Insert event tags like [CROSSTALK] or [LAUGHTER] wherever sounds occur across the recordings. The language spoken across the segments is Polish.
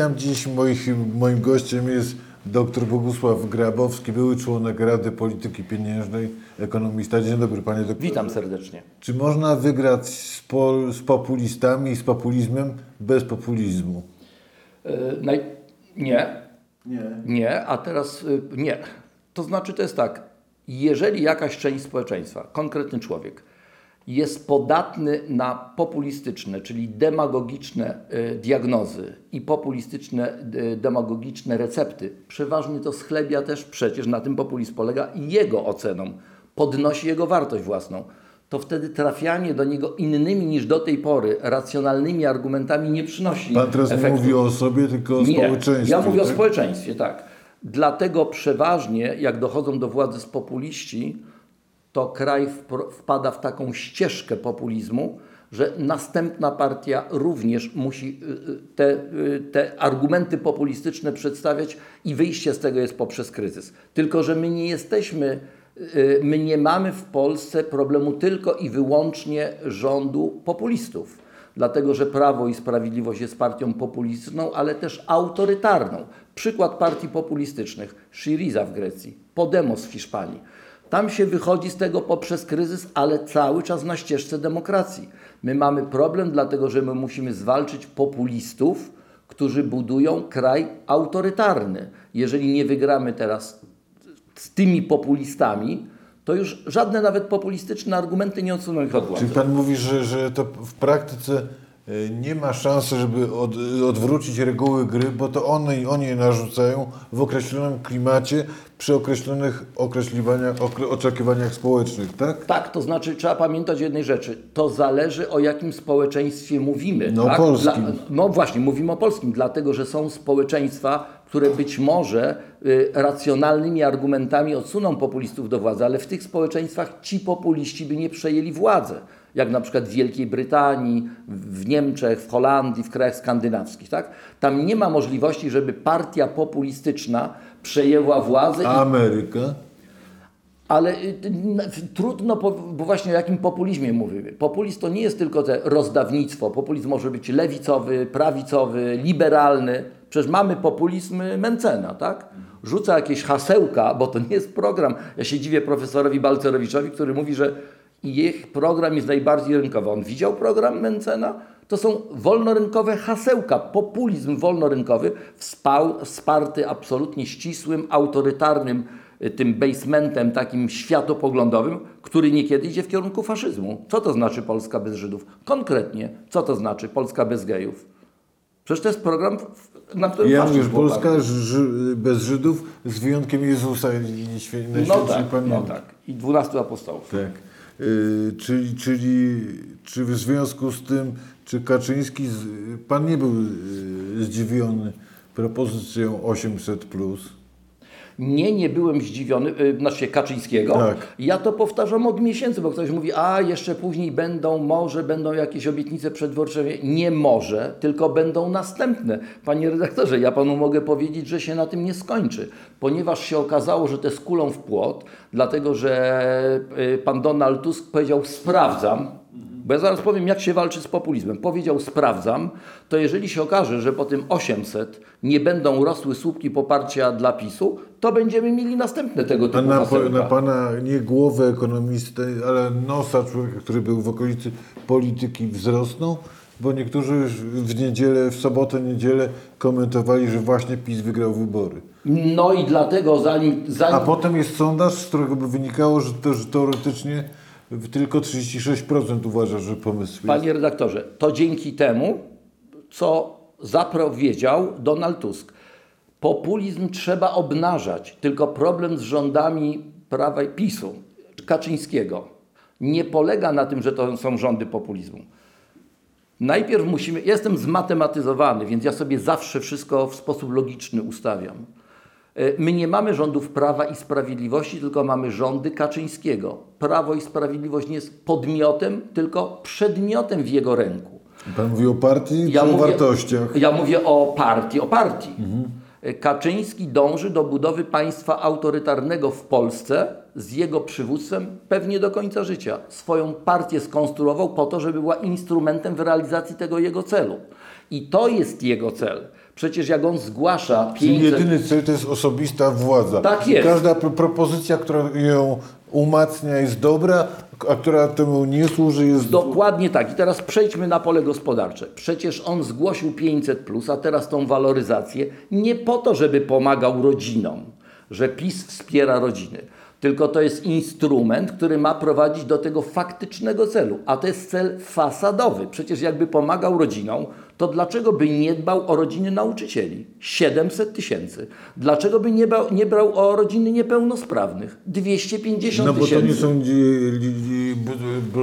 Witam dziś. Moich, moim gościem jest dr Bogusław Grabowski, były członek Rady Polityki Pieniężnej, ekonomista. Dzień dobry, panie doktorze. Witam serdecznie. Czy można wygrać z, pol, z populistami, z populizmem bez populizmu? Yy, naj... Nie. Nie. Nie, a teraz yy, nie. To znaczy, to jest tak, jeżeli jakaś część społeczeństwa, konkretny człowiek, jest podatny na populistyczne, czyli demagogiczne y, diagnozy i populistyczne, y, demagogiczne recepty, przeważnie to schlebia też przecież na tym populizm polega i jego oceną podnosi jego wartość własną, to wtedy trafianie do niego innymi niż do tej pory racjonalnymi argumentami nie przynosi Pan teraz efektu. nie mówi o sobie, tylko o Nie, społeczeństwie. ja mówię o tak? społeczeństwie, tak. Dlatego przeważnie, jak dochodzą do władzy z populiści, to kraj wpada w taką ścieżkę populizmu, że następna partia również musi y, y, te, y, te argumenty populistyczne przedstawiać i wyjście z tego jest poprzez kryzys. Tylko, że my nie jesteśmy, my nie mamy w Polsce problemu tylko i wyłącznie rządu populistów dlatego że Prawo i Sprawiedliwość jest partią populistyczną, ale też autorytarną. Przykład partii populistycznych: Syriza w Grecji, Podemos w Hiszpanii. Tam się wychodzi z tego poprzez kryzys, ale cały czas na ścieżce demokracji. My mamy problem, dlatego że my musimy zwalczyć populistów, którzy budują kraj autorytarny. Jeżeli nie wygramy teraz z tymi populistami, to już żadne nawet populistyczne argumenty nie odsuną ich od władzy. Czyli pan mówi, że, że to w praktyce nie ma szansy, żeby od, odwrócić reguły gry, bo to one, oni je narzucają w określonym klimacie, przy określonych określiwaniach, okre, oczekiwaniach społecznych, tak? Tak, to znaczy trzeba pamiętać jednej rzeczy. To zależy o jakim społeczeństwie mówimy. No, tak? polskim. no właśnie, mówimy o polskim, dlatego że są społeczeństwa, które być może y, racjonalnymi argumentami odsuną populistów do władzy, ale w tych społeczeństwach ci populiści by nie przejęli władzę. Jak na przykład w Wielkiej Brytanii, w Niemczech, w Holandii, w krajach skandynawskich. Tak? Tam nie ma możliwości, żeby partia populistyczna przejęła władzę A Ameryka? ale y, n- trudno, bo właśnie o jakim populizmie mówimy. Populizm to nie jest tylko te rozdawnictwo. Populizm może być lewicowy, prawicowy, liberalny. Przecież mamy populizm Mencena, tak? Rzuca jakieś hasełka, bo to nie jest program. Ja się dziwię profesorowi Balcerowiczowi, który mówi, że ich program jest najbardziej rynkowy. On widział program Mencena? To są wolnorynkowe hasełka, populizm wolnorynkowy, wspał, wsparty absolutnie ścisłym, autorytarnym y, tym basementem takim światopoglądowym, który niekiedy idzie w kierunku faszyzmu. Co to znaczy Polska bez Żydów? Konkretnie, co to znaczy Polska bez gejów? Przecież to jest program, na którym Ja mówię, Polska ży, bez Żydów, z wyjątkiem Jezusa i Świe- No tak, no tak. I dwunastu apostołów. Tak. Y, czyli, czyli czy w związku z tym, czy Kaczyński, pan nie był y, zdziwiony propozycją 800 plus? Nie, nie byłem zdziwiony, yy, znaczy Kaczyńskiego. Tak. Ja to powtarzam od miesięcy, bo ktoś mówi, a jeszcze później będą, może będą jakieś obietnice przedwyborcze. Nie może, tylko będą następne. Panie redaktorze, ja panu mogę powiedzieć, że się na tym nie skończy, ponieważ się okazało, że to jest kulą w płot, dlatego że yy, pan Donald Tusk powiedział, sprawdzam, bo ja zaraz powiem, jak się walczy z populizmem. Powiedział, sprawdzam, to jeżeli się okaże, że po tym 800 nie będą rosły słupki poparcia dla PiSu, to będziemy mieli następne tego A typu na, hasełka. na pana nie głowę ekonomisty, ale nosa człowieka, który był w okolicy polityki wzrosnął? Bo niektórzy już w niedzielę, w sobotę, niedzielę komentowali, że właśnie PiS wygrał wybory. No i dlatego zanim... zanim A potem jest sondaż, z którego by wynikało, że, to, że teoretycznie tylko 36% uważa, że pomysł jest. Panie redaktorze, to dzięki temu, co zapowiedział Donald Tusk. Populizm trzeba obnażać, tylko problem z rządami Prawa PiSu, Kaczyńskiego, nie polega na tym, że to są rządy populizmu. Najpierw musimy, jestem zmatematyzowany, więc ja sobie zawsze wszystko w sposób logiczny ustawiam. E, My nie mamy rządów Prawa i Sprawiedliwości, tylko mamy rządy Kaczyńskiego. Prawo i Sprawiedliwość nie jest podmiotem, tylko przedmiotem w jego ręku. Pan mówi o partii czy o wartościach? Ja mówię o partii, o partii. Kaczyński dąży do budowy państwa autorytarnego w Polsce z jego przywództwem pewnie do końca życia. Swoją partię skonstruował po to, żeby była instrumentem w realizacji tego jego celu. I to jest jego cel. Przecież jak on zgłasza Czyli 500... jedyny cel to jest osobista władza. Tak jest. Każda pro- propozycja, która ją umacnia jest dobra, a która temu nie służy jest... Dokładnie tak. I teraz przejdźmy na pole gospodarcze. Przecież on zgłosił 500, a teraz tą waloryzację nie po to, żeby pomagał rodzinom, że PiS wspiera rodziny. Tylko to jest instrument, który ma prowadzić do tego faktycznego celu, a to jest cel fasadowy. Przecież jakby pomagał rodzinom, to dlaczego by nie dbał o rodziny nauczycieli? 700 tysięcy. Dlaczego by nie, bał, nie brał o rodziny niepełnosprawnych? 250 No bo to tysięcy. nie są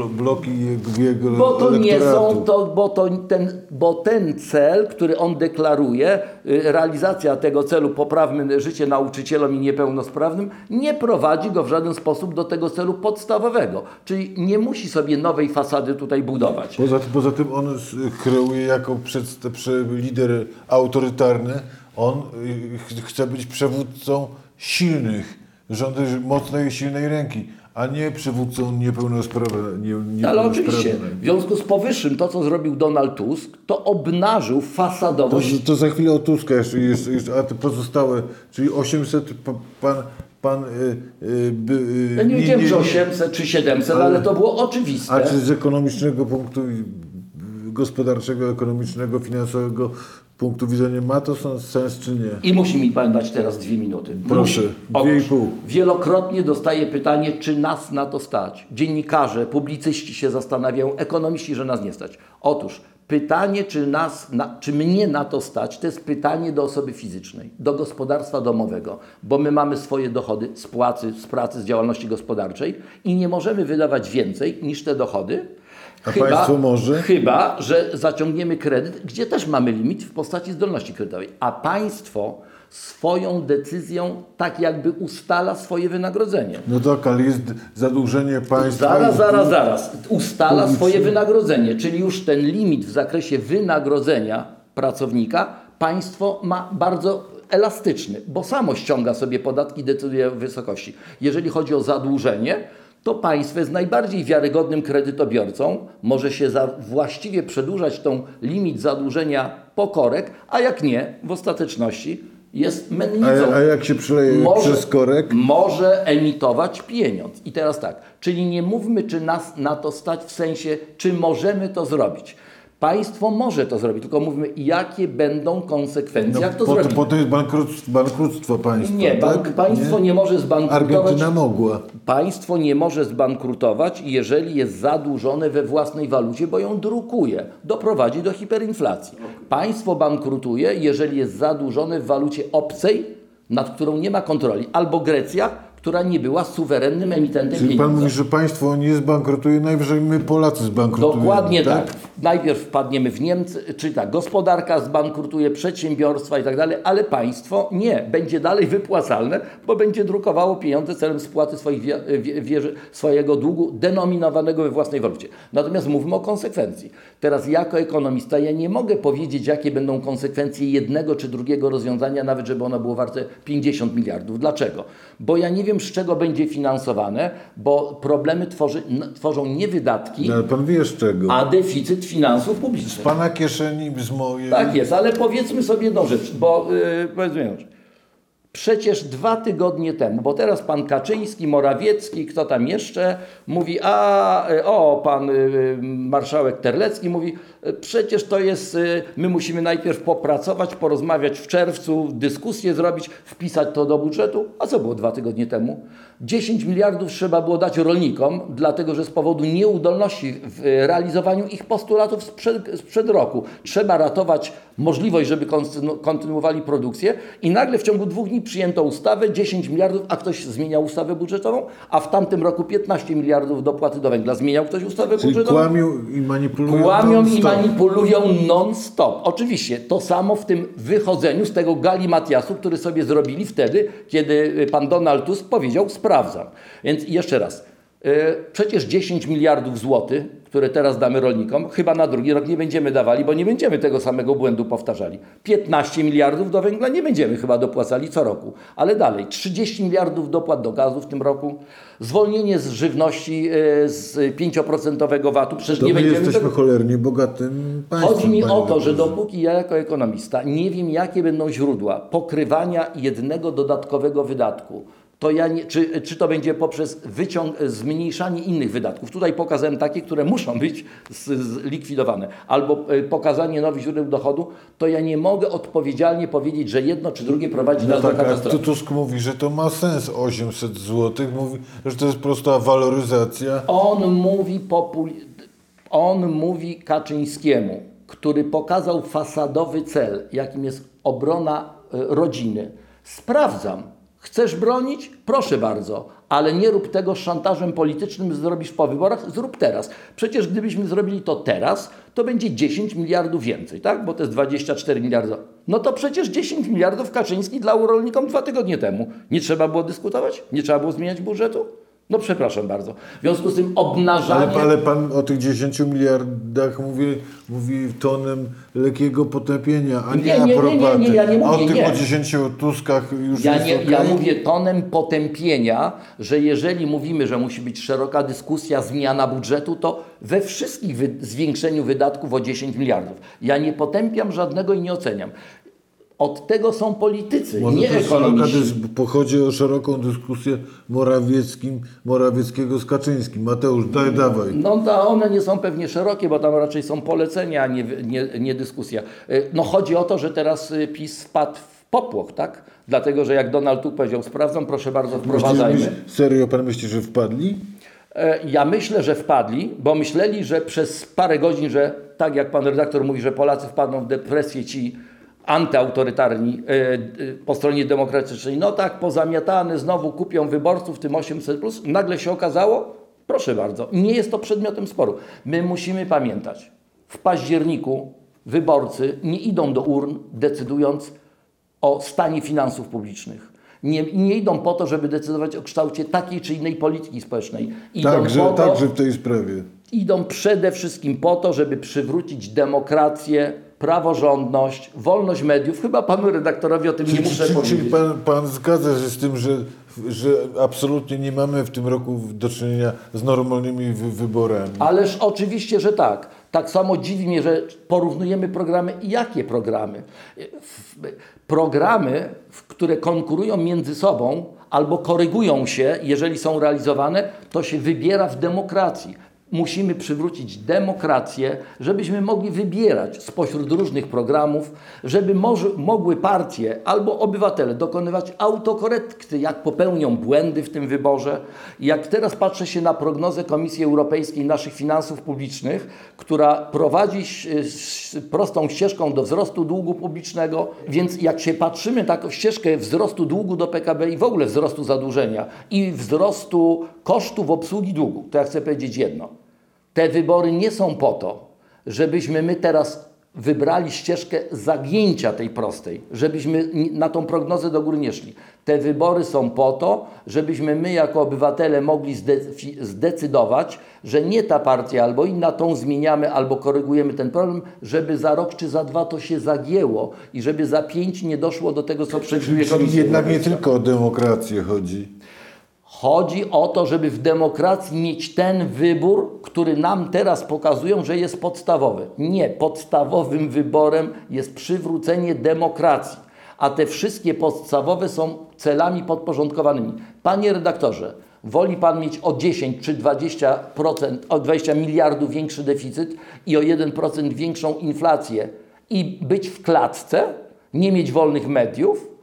bloki jego, Bo to nie są, to, bo, to ten, bo ten cel, który on deklaruje, y, realizacja tego celu, poprawmy życie nauczycielom i niepełnosprawnym, nie prowadzi go w żaden sposób do tego celu podstawowego. Czyli nie musi sobie nowej fasady tutaj budować. Poza, tym- poza tym on kreuje jako przedst- prze, lider autorytarny, on y, ch- chce być przewódcą silnych, rządy mocnej, silnej ręki, a nie przywódcą niepełnosprawnego. Nie, Ale oczywiście, w związku z powyższym, to co zrobił Donald Tusk, to obnażył To, fasadowość to za chwilę o Tuska jeszcze, jeszcze, jeszcze a te pozostałe, czyli 800 pa- pan, pan y, y, Ja nie wiedziałem, czy 800 czy 700, ale, Ale- to było oczywiste. A czy z ekonomicznego punktu gospodarczego, ekonomicznego, finansowego punktu widzenia ma to sens- czy nie? I musi mi pan dać teraz dwie minuty. Proszę, Musi. dwie i Otóż pół. Wielokrotnie dostaję pytanie, czy nas na to stać. Dziennikarze, publicyści się zastanawiają, ekonomiści, że nas nie stać. Otóż pytanie, czy, nas, na, czy mnie na to stać, to jest pytanie do osoby fizycznej, do gospodarstwa domowego, bo my mamy swoje dochody z płacy, z pracy, z działalności gospodarczej i nie możemy wydawać więcej niż te dochody. A państwo może? Chyba, że zaciągniemy kredyt, gdzie też mamy limit w postaci zdolności kredytowej, a państwo swoją decyzją tak jakby ustala swoje wynagrodzenie. No tak, ale jest zadłużenie państwa. Zaraz, i- zaraz, zaraz. Ustala swoje wynagrodzenie, czyli już ten limit w zakresie wynagrodzenia pracownika państwo ma bardzo elastyczny, bo samo ściąga sobie podatki, decyduje o wysokości. Jeżeli chodzi o zadłużenie, to państwo jest najbardziej wiarygodnym kredytobiorcą, może się właściwie przedłużać tą limit zadłużenia po korek, a jak nie, w ostateczności jest mennicą A, a jak się przeleje przez korek? może emitować pieniądz. I teraz tak, czyli nie mówmy, czy nas na to stać, w sensie, czy możemy to zrobić. Państwo może to zrobić, tylko mówmy, jakie będą konsekwencje, jak to No, po, zrobić. po to jest bankructwo, bankructwo państwa. Nie, bank, tak? państwo nie, może zbankrutować. Argentyna mogła. Państwo nie może zbankrutować, jeżeli jest zadłużone we własnej walucie, bo ją drukuje. Doprowadzi do hiperinflacji. Państwo bankrutuje, jeżeli jest zadłużone w walucie obcej, nad którą nie ma kontroli. Albo Grecja, która nie była suwerennym emitentem Czyli pan pieniędzy. mówi, że państwo nie zbankrutuje, najwyżej my Polacy zbankrutujemy. Dokładnie tak? Najpierw wpadniemy w Niemcy, czy tak, gospodarka zbankrutuje, przedsiębiorstwa i tak dalej, ale państwo nie, będzie dalej wypłacalne, bo będzie drukowało pieniądze celem spłaty swoich wie, wie, wierzy, swojego długu denominowanego we własnej walucie. Natomiast mówmy o konsekwencji. Teraz jako ekonomista ja nie mogę powiedzieć, jakie będą konsekwencje jednego czy drugiego rozwiązania, nawet żeby ono było warte 50 miliardów. Dlaczego? Bo ja nie wiem, z czego będzie finansowane, bo problemy tworzy, tworzą nie wydatki, No, pan wie z czego. a deficyt finansów Z publicznych. pana kieszeni, z mojej. Tak jest, ale powiedzmy sobie jedną rzecz, bo yy, powiedzmy jedną rzecz. Przecież dwa tygodnie temu, bo teraz pan Kaczyński, Morawiecki, kto tam jeszcze, mówi, a y, o, pan y, marszałek Terlecki mówi, y, przecież to jest, my musimy najpierw popracować, porozmawiać w czerwcu, dyskusję zrobić, wpisać to do budżetu. A co było dwa tygodnie temu? 10 miliardów trzeba było dać rolnikom, dlatego że z powodu nieudolności w y, realizowaniu ich postulatów sprzed, sprzed roku trzeba ratować możliwość, żeby kontynu- kontynuowali produkcję i nagle w ciągu dwóch dni przyjęto ustawę 10 miliardów, a ktoś zmieniał ustawę budżetową, a w tamtym roku 15 miliardów dopłaty do węgla. Zmieniał ktoś ustawę Czyli budżetową? kłamią i manipulują. Kłamią i manipulują non-stop. Oczywiście to samo w tym wychodzeniu z tego galimatiasu, który sobie zrobili wtedy, kiedy pan Donald Tusk powiedział sprawdzam. Więc jeszcze raz. E, Przecież 10 miliardów złotych, które teraz damy rolnikom, chyba na drugi rok nie będziemy dawali, bo nie będziemy tego samego błędu powtarzali. 15 miliardów do węgla nie będziemy chyba dopłacali co roku, ale dalej 30 miliardów dopłat do gazu w tym roku, zwolnienie z żywności e, z 5% VAT-u, przecież To nie my będziemy jesteśmy tego... cholernie bogatym państwem. Chodzi mi o to, że dopóki ja jako ekonomista nie wiem, jakie będą źródła pokrywania jednego dodatkowego wydatku, to ja nie, czy, czy to będzie poprzez wyciąg, zmniejszanie innych wydatków. Tutaj pokazałem takie, które muszą być zlikwidowane, albo e, pokazanie nowych źródeł dochodu, to ja nie mogę odpowiedzialnie powiedzieć, że jedno czy drugie prowadzi No nas do tak, a katastrofy. tu Tusk mówi, że to ma sens 800 zł, mówi, że to jest prosta waloryzacja. On mówi, populi... on mówi Kaczyńskiemu, który pokazał fasadowy cel, jakim jest obrona e, rodziny. Sprawdzam. Chcesz bronić? Proszę bardzo, ale nie rób tego szantażem politycznym, zrobisz po wyborach, zrób teraz. Przecież gdybyśmy zrobili to teraz, to będzie 10 miliardów więcej, tak? Bo to jest 24 miliardy. No to przecież 10 miliardów Kaczyński dał rolnikom dwa tygodnie temu. Nie trzeba było dyskutować? Nie trzeba było zmieniać budżetu? No przepraszam bardzo. W związku z tym obnażanie... Ale, ale pan o tych 10 miliardach mówi, mówi tonem lekkiego potępienia, a nie, Nie, nie, nie, nie, aprobaty. nie, ja nie a o mówię, tych o 10 Tuskach już Ja, jest nie, okej? ja mówię tonem potępienia, że jeżeli mówimy, że musi być szeroka dyskusja, zmiana budżetu, to we wszystkich wy, zwiększeniu wydatków o 10 miliardów. Ja nie potępiam żadnego i nie oceniam. Od tego są politycy, Może nie ekonomiści. pochodzi o szeroką dyskusję Morawieckim, Morawieckiego z Kaczyńskim. Mateusz, daj, dawaj. No to one nie są pewnie szerokie, bo tam raczej są polecenia, a nie, nie, nie dyskusja. Y, No chodzi o to, że teraz y, PiS wpadł w popłoch, tak? Dlatego, że jak Donald Tusk powiedział, sprawdzam, proszę bardzo, wprowadzajmy. Myślisz, serio pan myśli, że wpadli? E, Ja myślę, że wpadli, bo myśleli, że przez parę godzin, że tak jak pan redaktor mówi, że Polacy wpadną w depresję ci antyautorytarni e, e, po stronie demokratycznej, no tak, pozamiatane, znowu kupią wyborców, tym 800+, plus. nagle się okazało, proszę bardzo, nie jest to przedmiotem sporu. My musimy pamiętać, w październiku wyborcy nie idą do urn decydując o stanie finansów publicznych. Nie, nie idą po to, żeby decydować o kształcie takiej czy innej polityki społecznej. Idą, Także, po to, także w tej sprawie. idą przede wszystkim po to, żeby przywrócić demokrację, praworządność, wolność mediów. Chyba panu redaktorowi o tym nie muszę Czyli, powiedzieć. czyli pan, pan zgadza się z tym, że, że absolutnie nie mamy w tym roku do czynienia z normalnymi wy, wyborami. Ależ oczywiście, że tak. Tak samo dziwi mnie, że porównujemy programy. I Jakie programy? Programy, które konkurują między sobą albo korygują się, jeżeli są realizowane, to się wybiera w demokracji. Musimy przywrócić demokrację, żebyśmy mogli wybierać spośród różnych programów, żeby może, mogły partie albo obywatele dokonywać autokorekty, jak popełnią błędy w tym wyborze. Jak teraz patrzę się na prognozę Komisji Europejskiej naszych finansów publicznych, która prowadzi prostą ścieżką do wzrostu długu publicznego, więc jak się patrzymy taką ścieżkę wzrostu długu do PKB i w ogóle wzrostu zadłużenia i wzrostu kosztów obsługi długu, to ja chcę powiedzieć jedno. Te wybory nie są po to, żebyśmy my teraz wybrali ścieżkę zagięcia tej prostej, żebyśmy na tą prognozę do góry nie szli. Te wybory są po to, żebyśmy my jako obywatele mogli zdecydować, że nie ta partia albo inna, tą zmieniamy albo korygujemy ten problem, żeby za rok czy za dwa to się zagięło i żeby za pięć nie doszło do tego, co przewiduje Czyli Komisja jednak nie tylko o demokrację chodzi. Chodzi o to, żeby w demokracji mieć ten wybór, który nam teraz pokazują, że jest podstawowy. Nie, podstawowym wyborem jest przywrócenie demokracji, a te wszystkie podstawowe są celami podporządkowanymi. Panie redaktorze, woli Pan mieć o 10 czy 20%, o 20 miliardów większy deficyt i o 1% większą inflację i być w klatce, nie mieć wolnych mediów,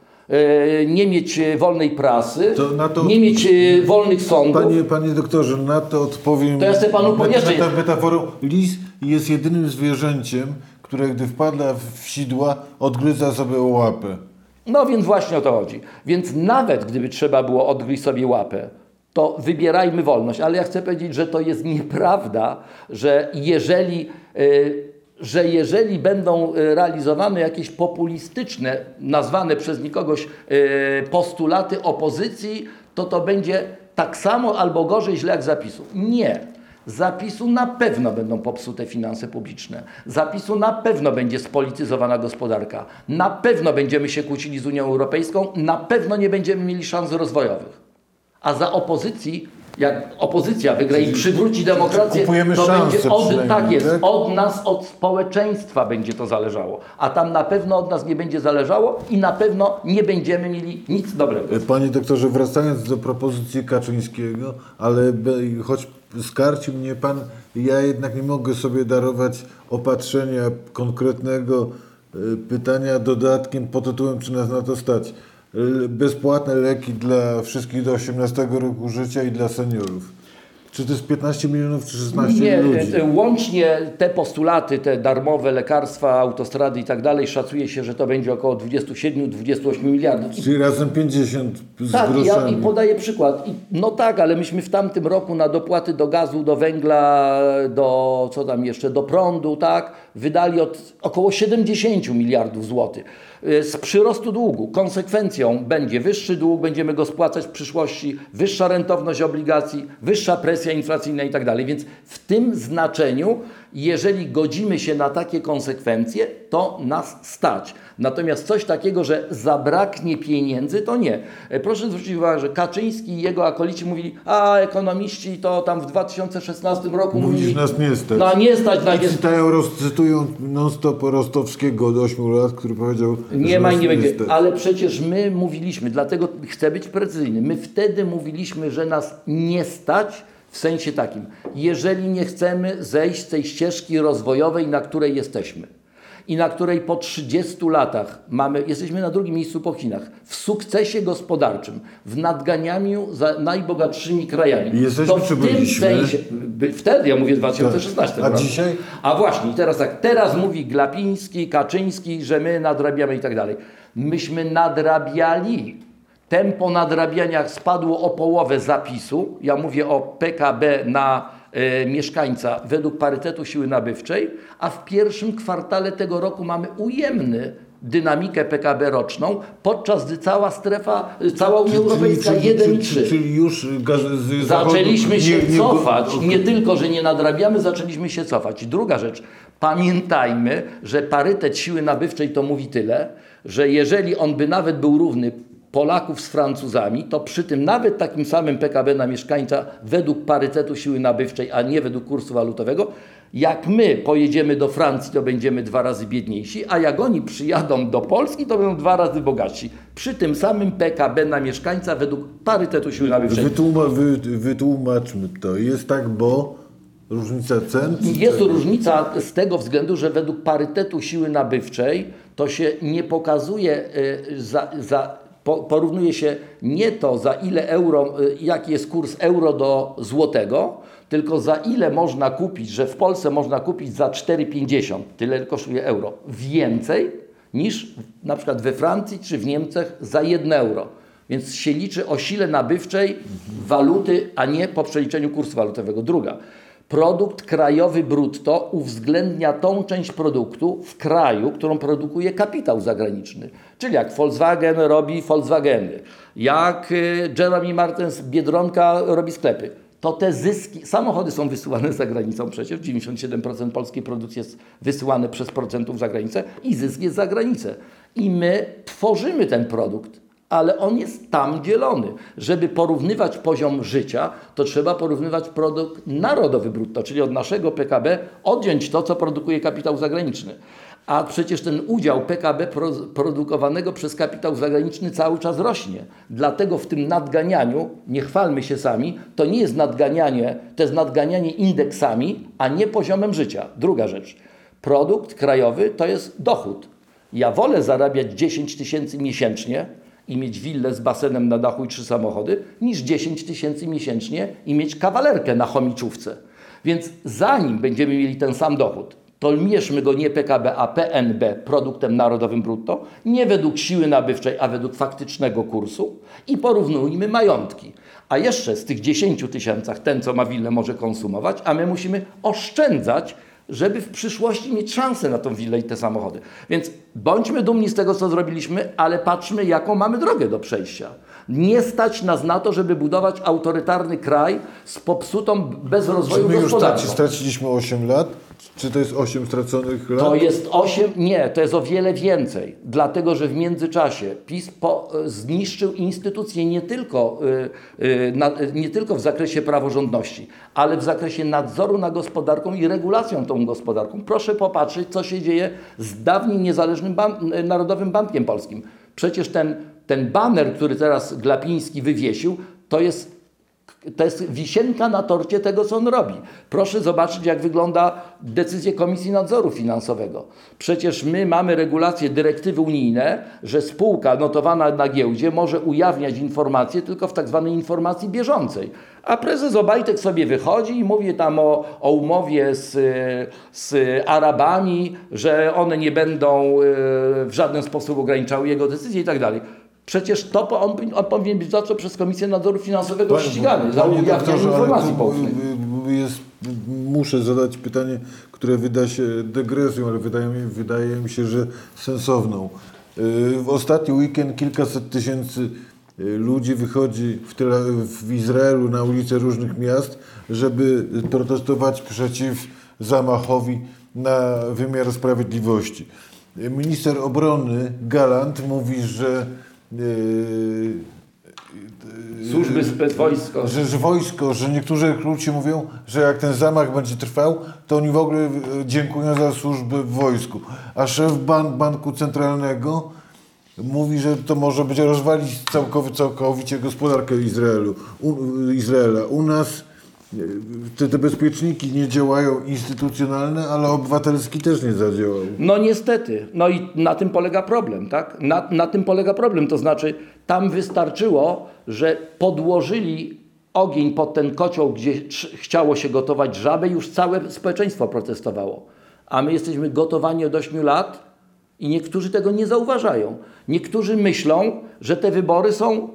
nie mieć e, wolnej prasy, To nie mieć e, wolnych sądów. Panie, panie doktorze, na to odpowiem. To ja chcę panu met- powiedzieć. meta- metaforą. Lis jest jedynym zwierzęciem, które gdy wpada w sidła, odgryza sobie łapę. No więc właśnie o to chodzi. Więc nawet gdyby trzeba było odgryźć sobie łapę, to wybierajmy wolność. Ale ja chcę powiedzieć, że to jest nieprawda, że jeżeli, y, że jeżeli będą y, realizowane jakieś populistyczne, nazwane przez nikogoś y, postulaty opozycji, to to będzie tak samo albo gorzej, źle jak zapisu. Nie. Zapisu na pewno będą popsute finanse publiczne. Zapisu na pewno będzie spolityzowana gospodarka. Na pewno będziemy się kłócili z Unią Europejską. Na pewno nie będziemy mieli szans rozwojowych. A za opozycji, jak opozycja wygra i przywróci demokrację, kupujemy to będzie od, tak jest, tak? od nas, od społeczeństwa będzie to zależało. A tam na pewno od nas nie będzie zależało i na pewno nie będziemy mieli nic dobrego. Panie doktorze, wracając do propozycji Kaczyńskiego, ale choć skarci mnie pan, ja jednak nie mogę sobie darować opatrzenia konkretnego y, pytania dodatkiem pod tytułem, czy nas na to stać. L- Bezpłatne leki dla wszystkich do 18 roku życia i dla seniorów. Czy to jest 15 milionów, czy 16 Nie, ludzi? łącznie te postulaty, te darmowe lekarstwa, autostrady i tak dalej, szacuje się, że to będzie około 27-28 miliardów. Czyli razem 50 z Tak, i ja i podaję przykład. I, no tak, ale myśmy w tamtym roku na dopłaty do gazu, do węgla, do co tam jeszcze, do prądu, tak, wydali od około 70 miliardów złotych. Y, Z przyrostu długu konsekwencją będzie wyższy dług, będziemy go spłacać w przyszłości, wyższa rentowność obligacji, wyższa presja inflacyjna i tak. Więc w tym znaczeniu, jeżeli godzimy się na takie konsekwencje, to nas stać. Natomiast coś takiego, że zabraknie pieniędzy, to nie. E, Proszę zwrócić uwagę, że Kaczyński i jego akolici mówili, a ekonomiści to tam w 2016 roku Mówisz, mówili, nas nie stać. no nie stać na cytają, roz, cytują non-stop Rostowskiego od 8 lat, który powiedział, Nie że ma i nie będzie. stać. Ale przecież my mówiliśmy, dlatego chcę być precyzyjny. My wtedy mówiliśmy, że nas nie stać w sensie takim, jeżeli nie chcemy zejść z tej ścieżki rozwojowej, na której jesteśmy. I na której po 30 latach mamy, jesteśmy na drugim miejscu po Chinach, w sukcesie gospodarczym, w nadganianiu za najbogatszymi krajami. Jesteśmy to w tym sensie, wtedy ja mówię 2016 Tak. A roku. dzisiaj? A właśnie, teraz tak, teraz mówi Glapiński, Kaczyński, że my nadrabiamy i tak dalej. Myśmy nadrabiali. Tempo nadrabiania spadło o połowę zapisu. Ja mówię o PKB na e, mieszkańca według parytetu siły nabywczej, a w pierwszym kwartale tego roku mamy ujemny dynamikę PKB roczną, podczas gdy cała strefa, cała Unia Europejska 1,3. czyli już Zaczęliśmy się nie- nie- cofać. Nie tylko, że nie nadrabiamy, zaczęliśmy się cofać. I druga rzecz, pamiętajmy, że parytet siły nabywczej to mówi tyle, że jeżeli on by nawet był równy Polaków z Francuzami, to przy tym nawet takim samym PKB na mieszkańca według parytetu siły nabywczej, a nie według kursu walutowego, jak my pojedziemy do Francji, to będziemy dwa razy biedniejsi, a jak oni przyjadą do Polski, to będą dwa razy bogatsi. Przy tym samym PKB na mieszkańca według parytetu siły nabywczej. Wytłuma, wy, wytłumaczmy to. Jest tak, bo różnica cen. Jest cen? różnica z tego względu, że według parytetu siły nabywczej to się nie pokazuje, y, za, za, po, porównuje się nie to za ile euro, y, jaki jest kurs euro do złotego, tylko za ile można kupić, że w Polsce można kupić za 4,50, tyle kosztuje euro, więcej niż na przykład we Francji czy w Niemczech za 1 euro. Więc się liczy o sile nabywczej waluty, a nie po przeliczeniu kursu walutowego. Druga. Produkt krajowy brutto uwzględnia tą część produktu w kraju, którą produkuje kapitał zagraniczny. Czyli jak Volkswagen robi Volkswageny, jak y, Jeremy Martens Biedronka robi sklepy. To te zyski, samochody są wysyłane za granicą przecież, 97% polskiej produkcji jest wysyłane przez producentów za granicę i zysk jest za granicę. I my tworzymy ten produkt ale on jest tam dzielony. Żeby porównywać poziom życia, to trzeba porównywać produkt narodowy brutto, czyli od naszego PKB odjąć to, co produkuje kapitał zagraniczny. A przecież ten udział PKB pro, produkowanego przez kapitał zagraniczny cały czas rośnie. Dlatego w tym nadganianiu, nie chwalmy się sami, to nie jest nadganianie, to jest nadganianie indeksami, a nie poziomem życia. Druga rzecz. Produkt krajowy to jest dochód. Ja wolę zarabiać 10 tysięcy miesięcznie, i mieć willę z basenem na dachu i trzy samochody, niż 10 tysięcy miesięcznie i mieć kawalerkę na chomiczówce. Więc zanim będziemy mieli ten sam dochód, to mierzmy go nie PKB, a PNB, produktem narodowym brutto, nie według siły nabywczej, a według faktycznego kursu i porównujmy majątki. A jeszcze z tych 10 tysiącach ten, co ma willę, może konsumować, a my musimy oszczędzać, żeby w przyszłości mieć szansę na tą willę i te samochody. Więc bądźmy dumni z tego, co zrobiliśmy, ale patrzmy, jaką mamy drogę do przejścia. Nie stać nas na to, żeby budować autorytarny kraj z popsutą, bez rozwoju my już traci, straciliśmy 8 lat? Czy to jest 8 straconych lat? To jest 8, nie, to jest o wiele więcej, dlatego że w międzyczasie PiS po, e, zniszczył instytucje nie tylko, y, y, na, nie tylko w zakresie praworządności, ale w zakresie nadzoru nad gospodarką i regulacją tą gospodarką. Proszę popatrzeć, co się dzieje z dawniej niezależnym Narodowym Bankiem Polskim. Przecież ten, ten baner, który teraz Glapiński wywiesił, to jest to jest wisienka na torcie tego, co on robi. Proszę zobaczyć, jak wygląda decyzja Komisji Nadzoru Finansowego. Przecież my mamy regulacje, dyrektywy unijne, że spółka notowana na giełdzie może ujawniać informacje tylko w tak zwanej informacji bieżącej. A prezes Obajtek sobie wychodzi i mówi tam o, o umowie z, z Arabami, że one nie będą e, w żaden sposób ograniczały jego decyzji i tak dalej. Przecież to on, on powinien być za to przez Komisję Nadzoru Finansowego ścigany, za Panie ujawnianie doktorze, ale informacji to poufnych. jest, muszę zadać pytanie, które wyda się dygresją, ale wydaje mi, wydaje mi się, że sensowną. Y, W ostatni weekend kilkaset tysięcy y, ludzi wychodzi w, Tel, w Izraelu na ulice różnych miast, żeby protestować przeciw zamachowi na wymiar sprawiedliwości. Y, Minister obrony Galant mówi, że y, Służby specwojsko. że, że wojsko, że niektórzy ludzie mówią, że jak ten zamach będzie trwał, to oni w ogóle e, dziękują za służbę w wojsku. A szef ban Banku Centralnego mówi, że to może będzie rozwalić całkowicie, całkowicie gospodarkę Izraelu, u, Izraela. U nas te, te bezpieczniki nie działają instytucjonalne, ale obywatelski też nie zadziałał. No niestety, no i na tym polega problem, tak? Na, na tym polega problem, to znaczy tam wystarczyło, że podłożyli ogień pod ten kocioł, gdzie chciało się gotować żabę, już całe społeczeństwo protestowało. A my jesteśmy gotowani od 8 lat i niektórzy tego nie zauważają. Niektórzy myślą, że te wybory są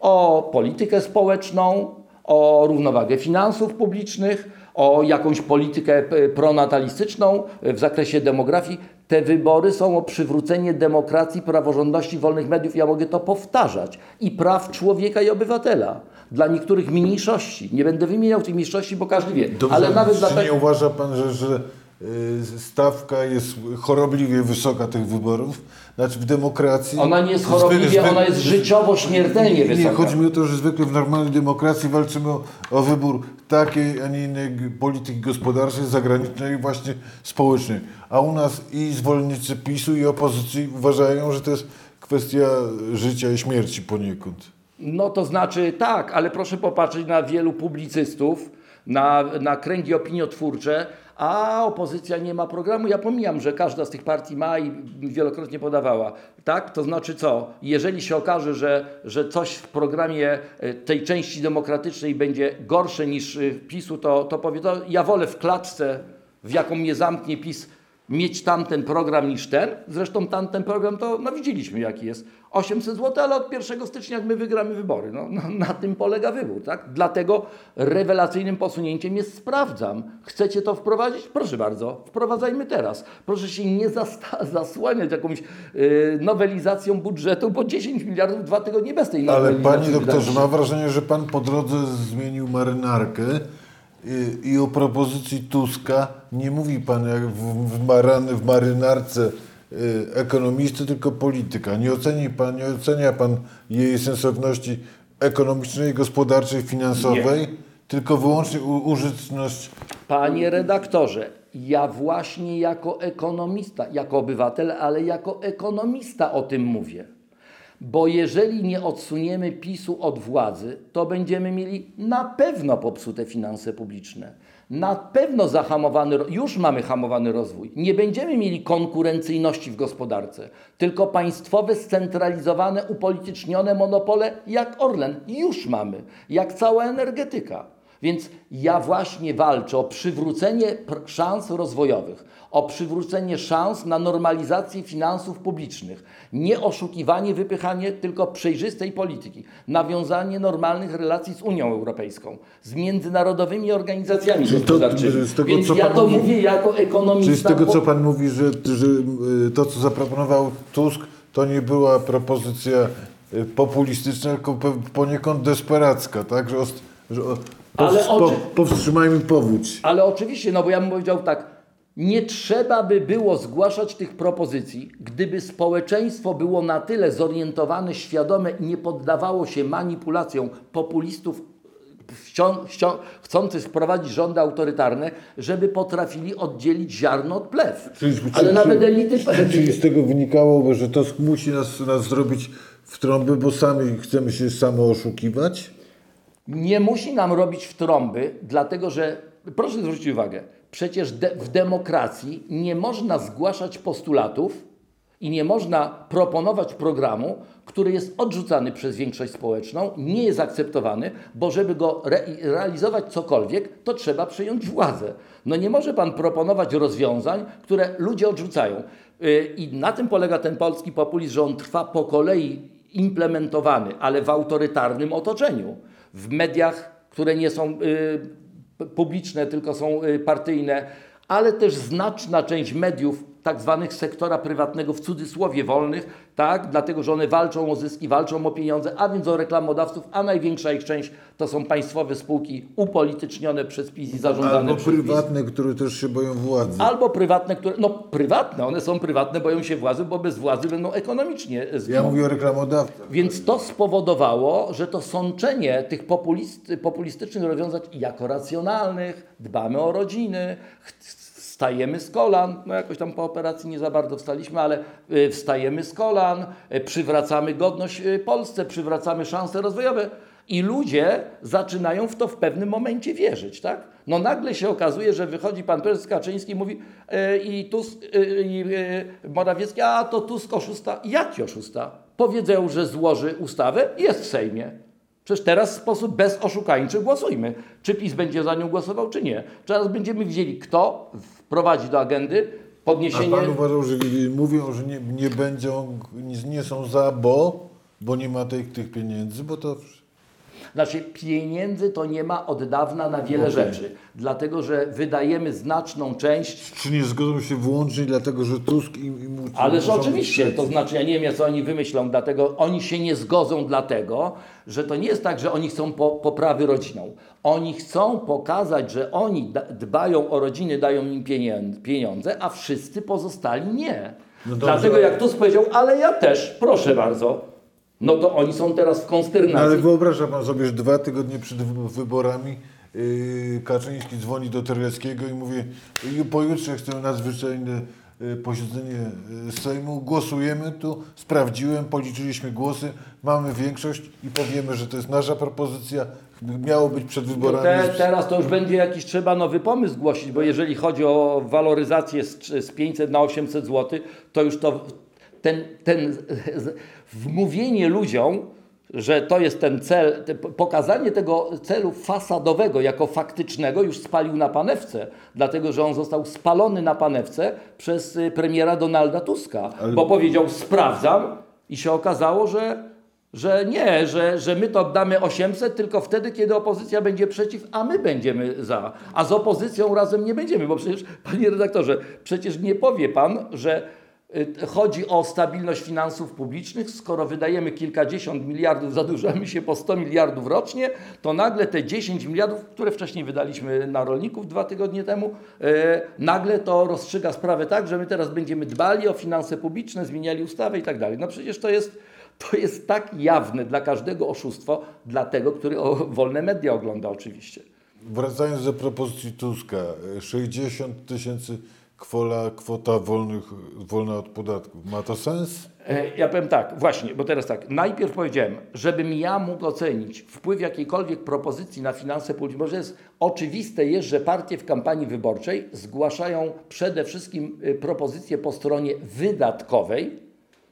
o politykę społeczną, o równowagę finansów publicznych, o jakąś politykę p- pronatalistyczną w zakresie demografii. Te wybory są o przywrócenie demokracji, praworządności, wolnych mediów. Ja mogę to powtarzać. I praw człowieka i obywatela. Dla niektórych mniejszości. Nie będę wymieniał tych mniejszości, bo każdy wie. Dobrze, Ale nawet czy dla tak- nie uważa Pan, że, że y, stawka jest chorobliwie wysoka tych wyborów? Znaczy w demokracji... Ona nie jest chorobliwie, zwykle- ona jest życiowo, śmiertelnie Nie, wysoka. chodzi mi o to, że zwykle w normalnej demokracji walczymy o, o wybór takiej, a nie innej polityki gospodarczej, zagranicznej właśnie społecznej. A u nas i zwolennicy PiSu i opozycji uważają, że to jest kwestia życia i śmierci poniekąd. No to znaczy tak, ale proszę popatrzeć na wielu publicystów, na, na kręgi opiniotwórcze, a opozycja nie ma programu. Ja pomijam, że każda z tych partii ma i wielokrotnie podawała. Tak? To znaczy co? Jeżeli się okaże, że, że coś w programie e, tej części demokratycznej będzie gorsze niż y, PiSu, to, to powie, to ja wolę w klatce, w jaką mnie zamknie PiS, mieć tamten program niż ten. Zresztą tamten program to no widzieliśmy jaki jest. 800 zł, ale od 1 stycznia jak my wygramy wybory. No, no, na tym polega wybór. Tak? Dlatego rewelacyjnym posunięciem jest sprawdzam. Chcecie to wprowadzić? Proszę bardzo, wprowadzajmy teraz. Proszę się nie zasłaniać jakąś yy, nowelizacją budżetu, bo 10 miliardów dwa tygodnie bez tej Ale nowelizacji. panie doktorze, wydaje się. mam wrażenie, że pan po drodze zmienił marynarkę i, i o propozycji Tuska nie mówi pan jak w, w, maran, w marynarce y, ekonomisty, tylko polityka. Nie oceni pan, nie ocenia pan jej sensowności ekonomicznej, gospodarczej, finansowej, tylko wyłącznie u, użyteczność Panie redaktorze, ja właśnie jako ekonomista, jako obywatel, ale jako ekonomista o tym mówię. Bo jeżeli nie odsuniemy PiSu od władzy, to będziemy mieli na pewno popsute finanse publiczne. Na pewno zahamowany, już mamy hamowany rozwój. Nie będziemy mieli konkurencyjności w gospodarce, tylko państwowe, scentralizowane, upolitycznione monopole jak Orlen. Już mamy, jak cała energetyka. Więc ja właśnie walczę o przywrócenie pr- szans rozwojowych, o przywrócenie szans na normalizację finansów publicznych. Nie oszukiwanie, wypychanie, tylko przejrzystej polityki. Nawiązanie normalnych relacji z Unią Europejską, z międzynarodowymi organizacjami Czyli gospodarczymi. tego, Więc co ja pan to mówi- mówię jako ekonomista. Czyli z tego, co pan mówi, że, że y, to, co zaproponował Tusk, to nie była propozycja y, populistyczna, tylko poniekąd desperacka, tak? Że, że Ale oczy- powstrzymajmy powódź. Ale oczywiście, no bo ja bym powiedział tak, nie trzeba by było zgłaszać tych propozycji, gdyby społeczeństwo było na tyle zorientowane, świadome i nie poddawało się manipulacjom populistów wcią, chcących wprowadzić rządy autorytarne, żeby potrafili oddzielić ziarno od plew. Czyli- Ale czyli- nawet elity... Czyli z tego wynikało, że to musi nas, nas zrobić w trąby, bo sami chcemy się samo oszukiwać? Nie musi nam robić w trąby, dlatego że, proszę zwrócić uwagę, przecież de, w demokracji nie można zgłaszać postulatów i nie można proponować programu, który jest odrzucany przez większość społeczną, nie jest akceptowany, bo żeby go re, realizować cokolwiek, to trzeba przejąć władzę. No nie może pan proponować rozwiązań, które ludzie odrzucają. Yy, I na tym polega ten polski populizm, że on trwa po kolei implementowany, ale w autorytarnym otoczeniu. W mediach, które nie są y, publiczne, tylko są y, partyjne, ale też znaczna część mediów, tak zwanych sektora prywatnego, w cudzysłowie wolnych, tak, dlatego że one walczą o zyski, walczą o pieniądze, a więc o reklamodawców, a największa ich część to są państwowe spółki upolitycznione przez PiS i zarządzane Albo przez PiS. prywatne, które też się boją władzy. Albo prywatne, które. No, prywatne, one są prywatne, boją się władzy, bo bez władzy będą ekonomicznie Ja zginąć. mówię o reklamodawcach. Więc to spowodowało, że to sączenie tych populist, populistycznych rozwiązań jako racjonalnych, dbamy o rodziny, ch- wstajemy z kolan, no jakoś tam po operacji nie za bardzo wstaliśmy, ale y, wstajemy z kolan, y, przywracamy godność y, Polsce, przywracamy szanse rozwojowe. I ludzie zaczynają w to w pewnym momencie wierzyć, tak? No nagle się okazuje, że wychodzi pan prezes Kaczyński i mówi e, i Tusk, i e, Morawiecki, a to Tusk oszusta. Jaki oszusta? Powiedzą, że złoży ustawę, jest w Sejmie. Przecież teraz w sposób bezoszukańczy głosujmy. Czy PiS będzie za nią głosował, czy nie. Teraz będziemy wiedzieli, kto wprowadzi do agendy A podniesienie... pan uważał, że mówią, że nie, nie będą, nie są za, bo, bo nie ma tych, tych pieniędzy, bo to... Znaczy, pieniędzy to nie ma od dawna na wiele rzeczy, dlatego że wydajemy znaczną część Czy nie zgodzą się wyłącznie dlatego, że Tusk im, im Ależ muszą oczywiście, być to znaczy ja nie wiem, co oni wymyślą, dlatego oni się nie zgodzą dlatego, że to nie jest tak, że oni chcą po, poprawy rodziną. Oni chcą pokazać, że oni da, dbają o rodziny, dają im pieniądze, pieniądze a wszyscy pozostali nie. No dobrze, dlatego ale- jak Tusk powiedział, ale ja też, proszę bardzo, no to oni są teraz w No, konsternacji. ale wyobraża pan sobie, że dwa tygodnie przed wy- wyborami yy, Kaczyński dzwoni do Terleckiego i mówi "Ju- pojutrze chcę nadzwyczajne yy, posiedzenie yy, Sejmu, głosujemy tu, sprawdziłem, policzyliśmy głosy, mamy większość i powiemy, że to jest nasza propozycja, miało być przed wyborami. Te, teraz to już będzie jakiś trzeba nowy pomysł zgłosić, bo jeżeli chodzi o waloryzację z, z 500 na 800 zł, to już to ten, ten wmówienie ludziom, że to jest ten cel, pokazanie tego celu fasadowego jako faktycznego już spalił na panewce, dlatego że on został spalony na panewce przez y, premiera Donalda Tuska, bo powiedział sprawdzam i się okazało, że że nie, że, że my to damy 800 tylko wtedy, kiedy opozycja będzie przeciw, a my będziemy za. A z opozycją razem nie będziemy, bo przecież, panie redaktorze, przecież nie powie pan, że chodzi o stabilność finansów publicznych, skoro wydajemy kilkadziesiąt miliardów, zadłużamy się po 100 miliardów rocznie, to nagle te 10 miliardów, które wcześniej wydaliśmy na rolników dwa tygodnie temu, y, nagle to rozstrzyga sprawę tak, że my teraz będziemy dbali o finanse publiczne, zmieniali ustawę i tak dalej. No przecież to jest to jest tak jawne dla każdego oszustwo, dla tego, który o, wolne media ogląda oczywiście. Wracając do propozycji Tuska, yy, 60 tysięcy kwota, kwota wolnych, wolna od podatków. Ma to sens? E, Ja powiem tak, właśnie, bo teraz tak, najpierw powiedziałem, żebym ja mógł ocenić wpływ jakiejkolwiek propozycji na finanse publiczne, bo jest oczywiste jest, że partie w kampanii wyborczej zgłaszają przede wszystkim y, propozycje po stronie wydatkowej,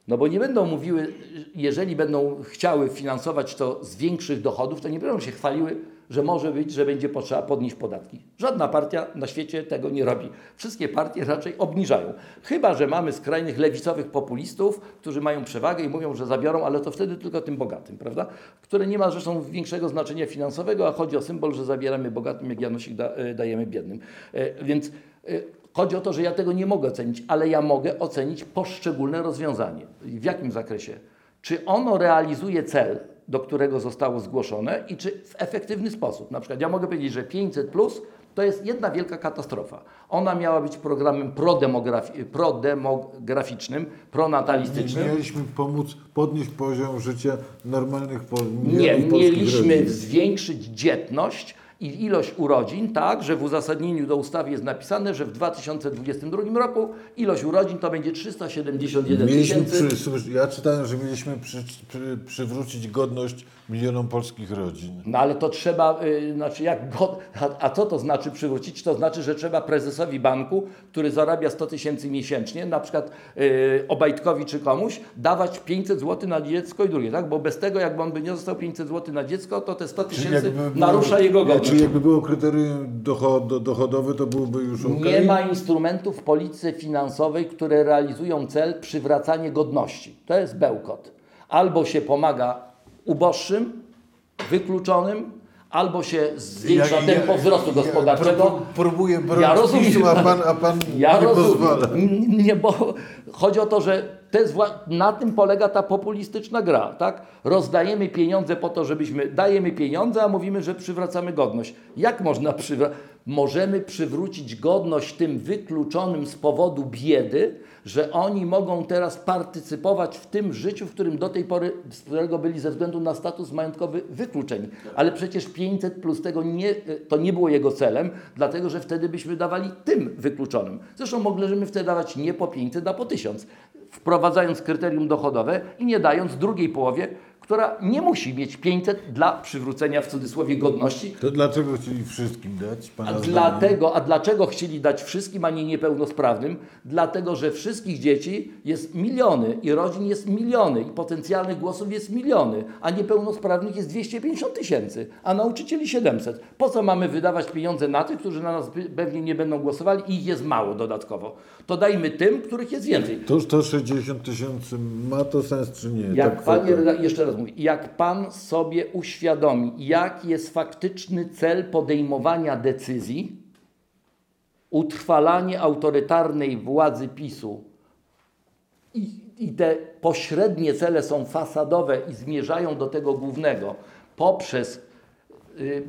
no bo nie będą mówiły, jeżeli będą chciały finansować to z większych dochodów, to nie będą się chwaliły, że może być, że będzie potrzeba podnieść podatki. Żadna partia na świecie tego nie robi. Wszystkie partie raczej obniżają. Chyba, że mamy skrajnych lewicowych populistów, którzy mają przewagę i mówią, że zabiorą, ale to wtedy tylko tym bogatym, prawda? Które nie ma zresztą większego znaczenia finansowego, a chodzi o symbol, że zabieramy bogatym, jak Janosik da, e, dajemy biednym. E, Więc e, Chodzi o to, że ja tego nie mogę ocenić, ale ja mogę ocenić poszczególne rozwiązanie. W jakim zakresie? czy ono realizuje cel, do którego zostało zgłoszone i czy w efektywny sposób. Na przykład ja mogę powiedzieć, że 500 plus to jest jedna wielka katastrofa. Ona miała być programem prodemografi- prodemograficznym, pronatalistycznym. Mieliśmy pomóc podnieść poziom życia normalnych po, Nie, mieliśmy zwiększyć dzietność i ilość urodzin, tak, że w uzasadnieniu do ustawy jest napisane, że w 2022 roku ilość urodzin to będzie 371 Mieliśmy tysięcy. przy, ja czytałem, że mieliśmy przy, przy, przywrócić godność milionom polskich rodzin. No ale to trzeba, y, znaczy jak go, a, a co to znaczy przywrócić? To znaczy, że trzeba prezesowi banku, który zarabia 100 tysięcy miesięcznie, na przykład y, Obajtkowi czy komuś, dawać 500 zł na dziecko i drugie, tak? Bo bez tego, jakby on by nie dostał 500 zł na dziecko, to te 100 tysięcy narusza jego godność. Czyli jakby było kryterium dochod, dochodowe, to byłoby już ok. Nie ma instrumentów w polityce finansowej, które realizują cel przywracanie godności. To jest bełkot. Albo się pomaga uboższym, wykluczonym, albo się zwiększa tempo wzrostu gospodarczego. Ja, pró- próbuję bronić Ja rozumiem. A pan, a pan Ja nie rozumiem. pozwala. Nie, bo chodzi o to, że wła- na tym polega ta populistyczna gra, tak? Rozdajemy pieniądze po to, żebyśmy dajemy pieniądze, a mówimy, że przywracamy godność. Jak można przywracać? Możemy przywrócić godność tym wykluczonym z powodu biedy, że oni mogą teraz partycypować w tym życiu, w którym do tej pory, z którego byli ze względu na status majątkowy wykluczeni. Ale przecież 500 plus tego nie, to nie było jego celem, dlatego że wtedy byśmy dawali tym wykluczonym. Zresztą mogliśmy wtedy dawać nie po 500, a po 1000, wprowadzając kryterium dochodowe i nie dając drugiej połowie, która nie musi mieć 500 dla przywrócenia w cudzysłowie godności, To dlaczego chcieli wszystkim dać? Pana a dlatego, a dlaczego chcieli dać wszystkim, a nie niepełnosprawnym? Dlatego, że wszystkich dzieci jest miliony i rodzin jest miliony i potencjalnych głosów jest miliony, a niepełnosprawnych jest 250 tysięcy, a nauczycieli 700. Po co mamy wydawać pieniądze na tych, którzy na nas pewnie nie będą głosowali i ich jest mało dodatkowo? To dajmy tym, których jest więcej. To, to 60 tysięcy ma to sens, czy nie? Jak Ta panie, jeszcze raz mówię, jak pan sobie uświadomi, jaki jest faktyczny cel podejmowania decyzji, utrwalanie autorytarnej władzy PiSu i, i te pośrednie cele są fasadowe i zmierzają do tego głównego poprzez y,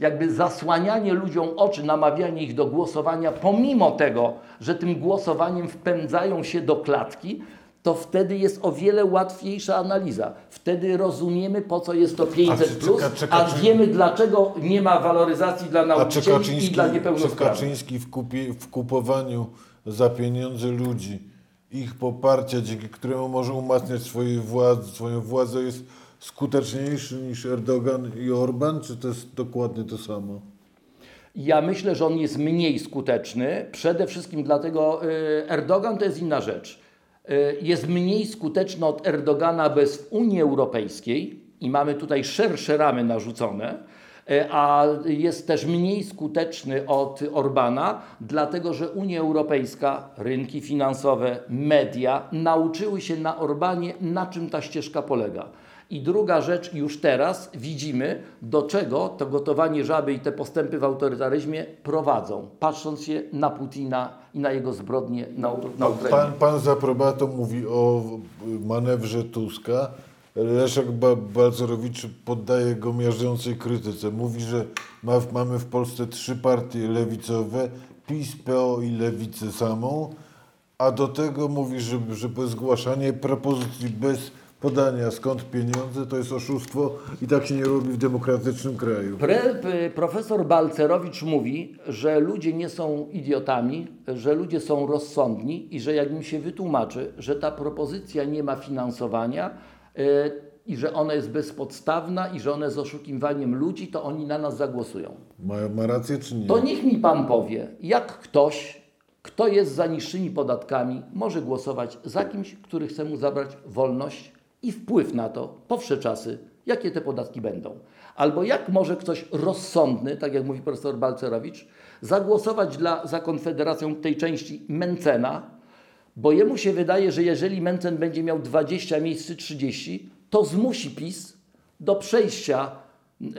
jakby zasłanianie ludziom oczy, namawianie ich do głosowania, pomimo tego, że tym głosowaniem wpędzają się do klatki, to wtedy jest o wiele łatwiejsza analiza. Wtedy rozumiemy, po co jest to 500, czy- plus, czy- czy- a czy- wiemy, dlaczego nie ma waloryzacji dla A czy nauczycieli i dla czy niepełnosprawnych. Kaczyński w, kupie, w kupowaniu za pieniądze ludzi, ich poparcia, dzięki któremu może umacniać swoje władze, swoją władzę, jest skuteczniejszy niż Erdogan i Orban, czy to jest dokładnie to samo? Ja myślę, że on jest mniej skuteczny. Przede wszystkim dlatego y, Erdogan to jest inna rzecz. Y, Jest mniej skuteczny od Erdogana bez Unii Europejskiej i mamy tutaj szersze ramy narzucone, y, a jest też mniej skuteczny od Orbana, dlatego że Unia Europejska, rynki finansowe, media nauczyły się na Orbanie, na czym ta ścieżka polega. I druga rzecz, już teraz widzimy, do czego to gotowanie żaby i te postępy w autorytaryzmie prowadzą, patrząc się na Putina i na jego zbrodnie na, na Ukrainie. Pan, pan z aprobatą mówi o manewrze Tuska. Leszek ba Balcerowicz poddaje go miażdżącej krytyce. Mówi, że ma, mamy w Polsce trzy partie lewicowe, PiS, PO i Lewicę samą, a do tego mówi, że, że zgłaszanie propozycji bez podania skąd pieniądze to jest oszustwo i tak się nie robi w demokratycznym kraju. Pre, profesor Balcerowicz mówi, że ludzie nie są idiotami, że ludzie są rozsądni i że jak im się wytłumaczy, że ta propozycja nie ma finansowania yy, i że ona jest bezpodstawna i że ona jest oszukiwaniem ludzi, to oni na nas zagłosują. Ma, ma rację czy nie? To niech mi pan powie, jak ktoś, kto jest za niższymi podatkami, może głosować za kimś, który chce mu zabrać wolność i wpływ na to, po wsze czasy, jakie te podatki będą. Albo jak może ktoś rozsądny, tak jak mówi profesor Balcerowicz, zagłosować dla, za Konfederacją tej części Mencena, bo jemu się wydaje, że jeżeli Mencen będzie miał 20 miejsc czy 30, to zmusi PiS do przejścia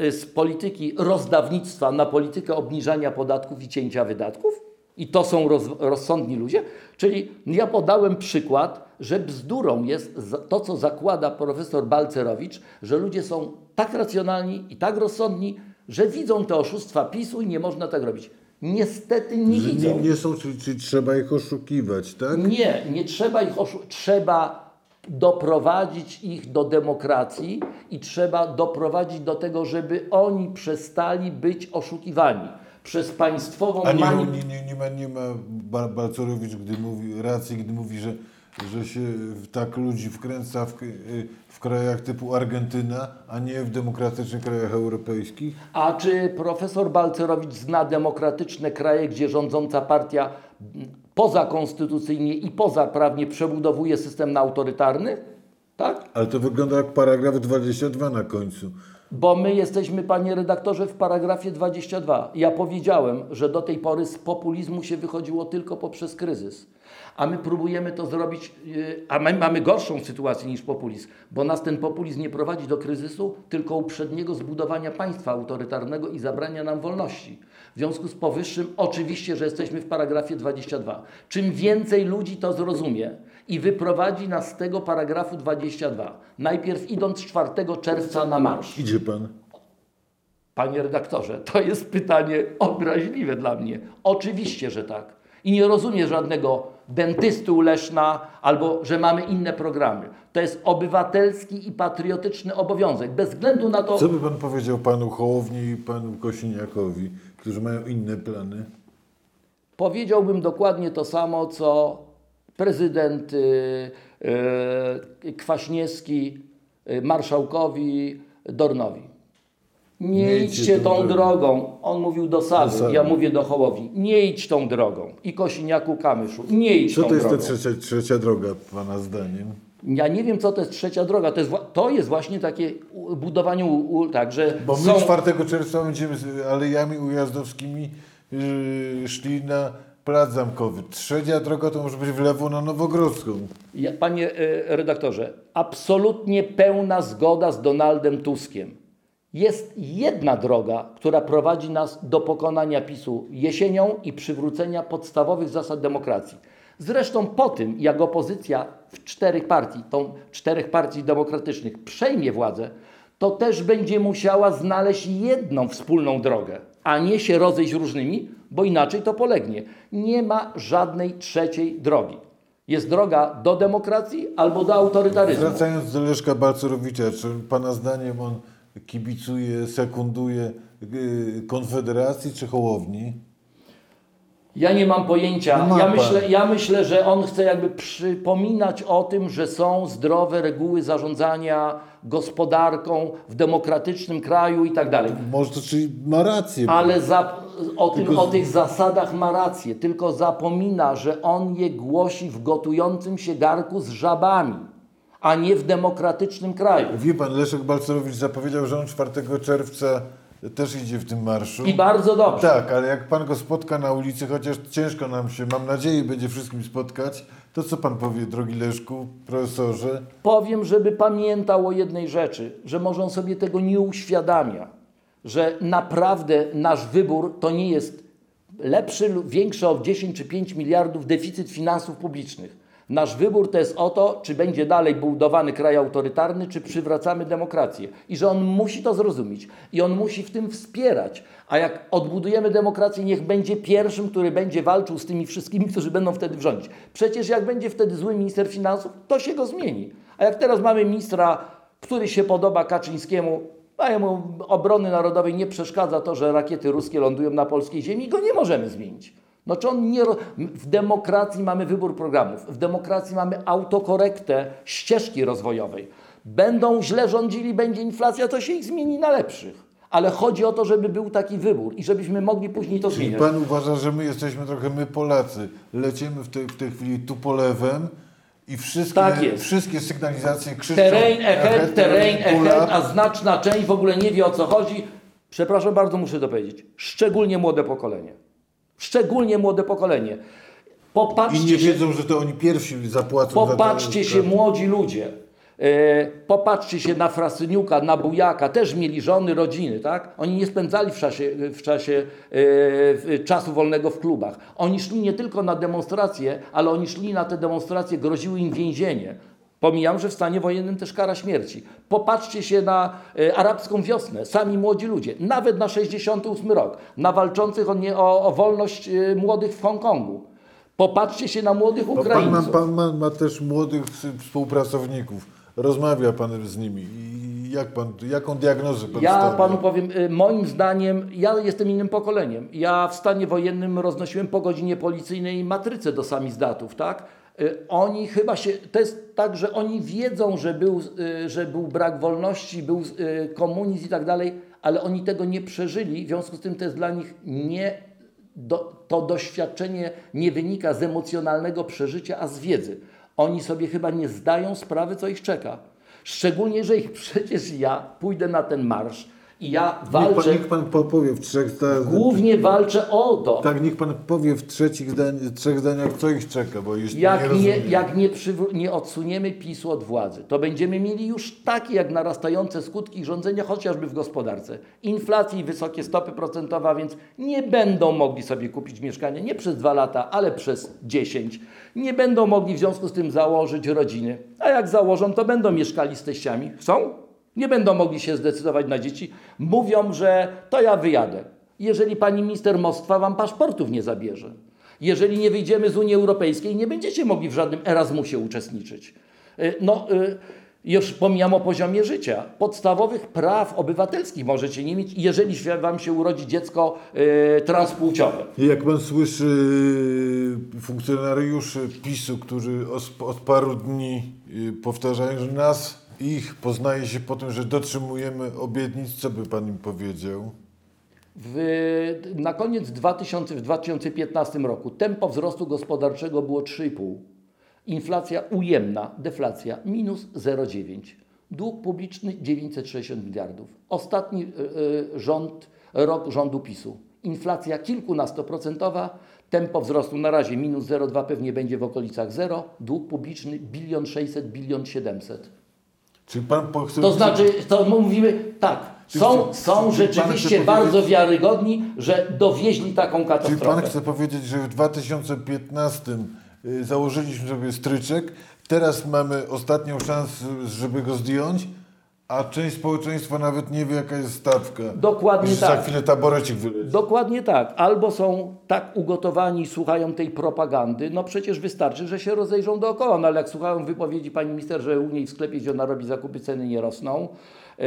y, z polityki rozdawnictwa na politykę obniżania podatków i cięcia wydatków I to są roz, rozsądni ludzie. Czyli ja podałem przykład, że bzdurą jest to, co zakłada profesor Balcerowicz, że ludzie są tak racjonalni i tak rozsądni, że widzą te oszustwa PiSu i nie można tak robić. Niestety nie Że widzą. nie, nie są, czyli, czyli trzeba ich oszukiwać, tak? Nie, nie trzeba ich oszu- Trzeba doprowadzić ich do demokracji i trzeba doprowadzić do tego, żeby oni przestali być oszukiwani przez państwową A nie, manip- nie, nie, nie ma, nie ma Ba- Balcerowicz, gdy mówi, racji, gdy mówi, że, że się tak ludzi wkręca w, w krajach typu Argentyna, a nie w demokratycznych krajach europejskich? A czy profesor Balcerowicz zna demokratyczne kraje, gdzie rządząca partia pozakonstytucyjnie i pozaprawnie przebudowuje system na autorytarny? Tak? Ale to wygląda jak paragraf 22 na końcu. Bo my jesteśmy, panie redaktorze, w paragrafie 22. Ja powiedziałem, że do tej pory z populizmu się wychodziło tylko poprzez kryzys. A my próbujemy to zrobić, yy, a my mamy gorszą sytuację niż populizm, bo nas ten populizm nie prowadzi do kryzysu, tylko uprzedniego zbudowania państwa autorytarnego i zabrania nam wolności. W związku z powyższym, oczywiście, że jesteśmy w paragrafie 22. Czym więcej ludzi to zrozumie i wyprowadzi nas z tego paragrafu 22, najpierw idąc 4 czerwca na marsz. Idzie pan. Panie redaktorze, to jest pytanie obraźliwe dla mnie. Oczywiście, że tak. I nie rozumiem żadnego dentysty u Leszna albo że mamy inne programy. To jest obywatelski i patriotyczny obowiązek. Bez względu na to, Co by pan powiedział panu Hołowni i panu Kosiniakowi, którzy mają inne plany? powiedziałbym dokładnie to samo, co prezydent y, Kwaśniewski y, marszałkowi Dornowi. Nie, Nie idźcie tą drogą. drogą. On mówił do Sady, Do Sady. ja mówię do Hołowni. Nie idź tą drogą. I Kosiniaku Kamyszu. Nie idź Co tą to jest ta drogą. trzecia, trzecia droga, pana zdaniem? Ja nie wiem, co to jest trzecia droga. To jest, to jest właśnie takie budowanie, tak, że Bo my są... 4 czerwca będziemy z alejami ujazdowskimi yy, szli na Plac Zamkowy. Trzecia droga to może być w lewo na Nowogrodzką. Ja, panie e, redaktorze, absolutnie pełna zgoda z Donaldem Tuskiem. Jest jedna droga, która prowadzi nas do pokonania PiSu jesienią i przywrócenia podstawowych zasad demokracji. Zresztą po tym, jak opozycja w czterech partii, tą czterech partii demokratycznych przejmie władzę, to też będzie musiała znaleźć jedną wspólną drogę, a nie się rozejść różnymi, bo inaczej to polegnie. Nie ma żadnej trzeciej drogi. Jest droga do demokracji albo do autorytaryzmu. Wracając do Leszka Balcerowicza, czy pana zdaniem on kibicuje, sekunduje yy, Konfederacji czy Hołowni? Ja nie mam pojęcia. No Ja pan. myślę, ja myślę, że on chce jakby przypominać o tym, że są zdrowe reguły zarządzania gospodarką w demokratycznym kraju i tak dalej. Może to czyli ma rację. Ale za, o, tym, Tylko o tych zasadach ma rację, tylko zapomina, że on je głosi w gotującym się garku z żabami, a nie w demokratycznym kraju. Wie pan, Leszek Balcerowicz zapowiedział, że on 4 czerwca też idzie w tym marszu. I bardzo dobrze. Tak, ale jak pan go spotka na ulicy, chociaż ciężko nam się, mam nadzieję, będzie wszystkim spotkać, to co pan powie, drogi Leszku, profesorze? Powiem, żeby pamiętał o jednej rzeczy, że może on sobie tego nie uświadamia, że naprawdę nasz wybór to nie jest lepszy lub większy o 10 czy 5 miliardów deficyt finansów publicznych. Nasz wybór to jest o to, czy będzie dalej budowany kraj autorytarny, czy przywracamy demokrację. I że on musi to zrozumieć. I on musi w tym wspierać. A jak odbudujemy demokrację, niech będzie pierwszym, który będzie walczył z tymi wszystkimi, którzy będą wtedy rządzić. Przecież jak będzie wtedy zły minister finansów, to się go zmieni. A jak teraz mamy ministra, który się podoba Kaczyńskiemu, a jemu obrony narodowej nie przeszkadza to, że rakiety ruskie lądują na polskiej ziemi, go nie możemy zmienić. No czy on nie... W demokracji mamy wybór programów, w demokracji mamy autokorektę ścieżki rozwojowej. Będą źle rządzili, będzie inflacja, to się ich zmieni na lepszych. Ale chodzi o to, żeby był taki wybór i żebyśmy mogli później to Czyli zmieniać. pan uważa, że my jesteśmy trochę my Polacy, lecimy w tej, w tej chwili tu polewem i wszystkie, Tak wszystkie sygnalizacje krzyczą Terrain ahead, terrain ahead, a znaczna część w ogóle nie wie o co chodzi. Przepraszam bardzo, muszę to powiedzieć. Szczególnie młode pokolenie. Szczególnie młode pokolenie. I Popatrzcie nie się, wiedzą, że to oni pierwsi zapłacą za popatrzcie te- się młodzi ludzie. E, Popatrzcie się na Frasyniuka, na Bujaka, też mieli żony, rodziny, tak? Oni nie spędzali w czasie, w czasie w- czasu wolnego w klubach. Oni szli nie tylko na demonstracje, ale oni szli na te demonstracje, groziły im więzienie. Pomijam, że w stanie wojennym też kara śmierci. Popatrzcie się na e, arabską wiosnę, sami młodzi ludzie, nawet na 68 rok, na walczących o, nie, o, o wolność e, młodych w Hongkongu. Popatrzcie się na młodych Bo Pan, Ukraińców. ma, pan ma, ma też młodych współpracowników. Rozmawia pan z nimi. Jak pan, jaką diagnozę pan Ja stawia? panu powiem, y, moim zdaniem, ja jestem innym pokoleniem. Ja w stanie wojennym roznosiłem po godzinie policyjnej matrycę do samizdatów, tak? Y, Oni chyba się, to jest tak, że oni wiedzą, że był, y, że był brak wolności, był y, komunizm i tak dalej, ale oni tego nie przeżyli, w związku z tym to jest dla nich nie, do, to doświadczenie nie wynika z emocjonalnego przeżycia, a z wiedzy. Oni sobie chyba nie zdają sprawy, co ich czeka. Szczególnie, że ich przecież ja pójdę na ten marsz i ja Niech pan, walczę, niech pan po- powie w trzech zdaniach. głównie walczę o to. Tak, niech pan powie w trzecich zdań, trzech zdaniach, co ich czeka, bo nie Jak nie, rozumiem. jak nie, nie odsuniemy PiSu od władzy, to będziemy mieli już takie jak narastające skutki rządzenia, chociażby w gospodarce. Inflacji i wysokie stopy procentowe, więc nie będą mogli sobie kupić mieszkania nie przez dwa lata, ale przez 10. Nie będą mogli w związku z tym założyć rodziny. A jak założą, to będą mieszkali z teściami. Chcą? Nie będą mogli się zdecydować na dzieci. Mówią, że to ja wyjadę. Jeżeli pani minister Moskwa wam paszportów nie zabierze. Jeżeli nie wyjdziemy z Unii Europejskiej, nie będziecie mogli w żadnym Erasmusie uczestniczyć. Y, No, y, już pomijam o poziomie życia. Podstawowych praw obywatelskich możecie nie mieć, jeżeli wam się urodzi dziecko y, transpłciowe. Jak pan słyszy funkcjonariuszy PiSu, którzy od paru dni powtarzają, że nas, ich poznaje się po tym, że dotrzymujemy obietnic, co by pan im powiedział? W, na koniec 2000, w 2015 roku tempo wzrostu gospodarczego było 3,5. Inflacja ujemna, deflacja minus 0,9. Dług publiczny 960 miliardów. Ostatni y, rząd, rok rządu PiSu. Inflacja kilkunastoprocentowa, tempo wzrostu na razie minus 0,2 pewnie będzie w okolicach 0. Dług publiczny bilion 600, bilion 700. Czy pan chce... To znaczy, to mówimy tak, są, chce- są rzeczywiście bardzo wiarygodni, że dowieźli taką Czy pan katastrofę. chce powiedzieć, że w 2015 y, założyliśmy sobie stryczek, teraz mamy ostatnią szansę, żeby go zdjąć, a część społeczeństwa nawet nie wie, jaka jest stawka. Dokładnie tak. Za chwilę taborecik wyleci. Dokładnie tak. Albo są tak ugotowani, słuchają tej propagandy, no przecież wystarczy, że się rozejrzą dookoła. No ale jak słuchają wypowiedzi pani minister, że u niej w sklepie, gdzie ona robi zakupy, ceny nie rosną, e,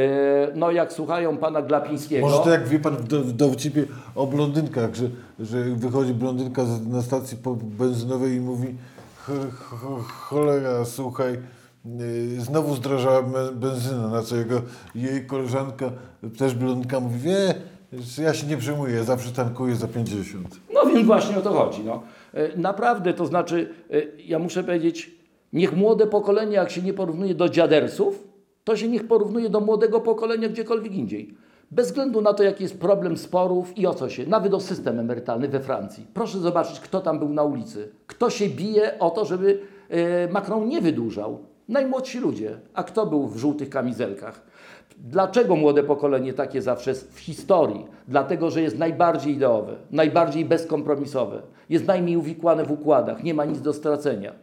no jak słuchają pana Glapińskiego... Może to jak wie pan w, do, w dowcipie o blondynkach, że, że wychodzi blondynka na stacji benzynowej i mówi "Ch- ch- cholera, słuchaj, znowu zdrożała benzyna, na co jego, jej koleżanka, też blondynka mówi, wie, ja się nie przejmuję, zawsze tankuję za 50. No więc właśnie o to chodzi. No. E, Naprawdę, to znaczy, e, ja muszę powiedzieć, niech młode pokolenie, jak się nie porównuje do dziadersów, to się niech porównuje do młodego pokolenia gdziekolwiek indziej. Bez względu na to, jaki jest problem sporów i o co się, nawet o system emerytalny we Francji. Proszę zobaczyć, kto tam był na ulicy. Kto się bije o to, żeby Macron nie wydłużał. Najmłodsi ludzie. A kto był w żółtych kamizelkach? Dlaczego młode pokolenie takie zawsze jest w historii? Dlatego, że jest najbardziej ideowe, najbardziej bezkompromisowe, jest najmniej uwikłane w układach, nie ma nic do stracenia.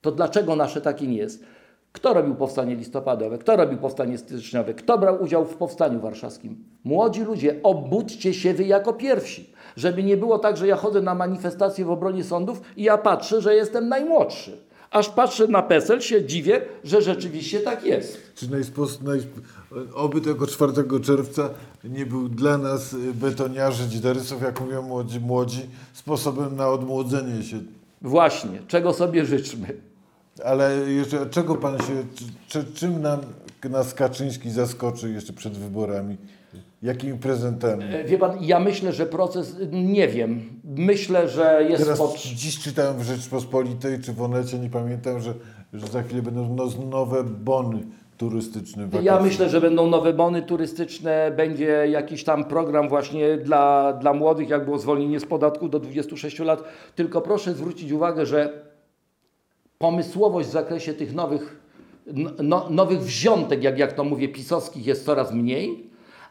To dlaczego nasze takie nie jest? Kto robił powstanie listopadowe? Kto robił powstanie styczniowe? Kto brał udział w powstaniu warszawskim? Młodzi ludzie, obudźcie się wy jako pierwsi. Żeby nie było tak, że ja chodzę na manifestacje w obronie sądów i ja patrzę, że jestem najmłodszy. Aż patrzę na PESEL, się dziwię, że rzeczywiście tak jest. Czy najspos, naj, oby tego 4 czerwca nie był dla nas y, betoniarzy, dziderysów, jak mówią młodzi, młodzi, sposobem na odmłodzenie się. Właśnie, czego sobie życzmy. Ale jeszcze czego pan się, czy, czym nam, nas Kaczyński zaskoczy jeszcze przed wyborami? Jakimi prezentami? E, Wie pan, ja myślę, że proces, nie wiem, myślę, że jest Teraz pod... dziś czytałem w Rzeczpospolitej czy w Onecie, nie pamiętam, że, że za chwilę będą no, nowe bony turystyczne. Ja wakacyjne. myślę, że będą nowe bony turystyczne, będzie jakiś tam program właśnie dla, dla młodych, jak było zwolnienie z podatku do 26 lat. Tylko proszę zwrócić uwagę, że pomysłowość w zakresie tych nowych no, nowych wziątek, jak, jak to mówię, pisowskich jest coraz mniej,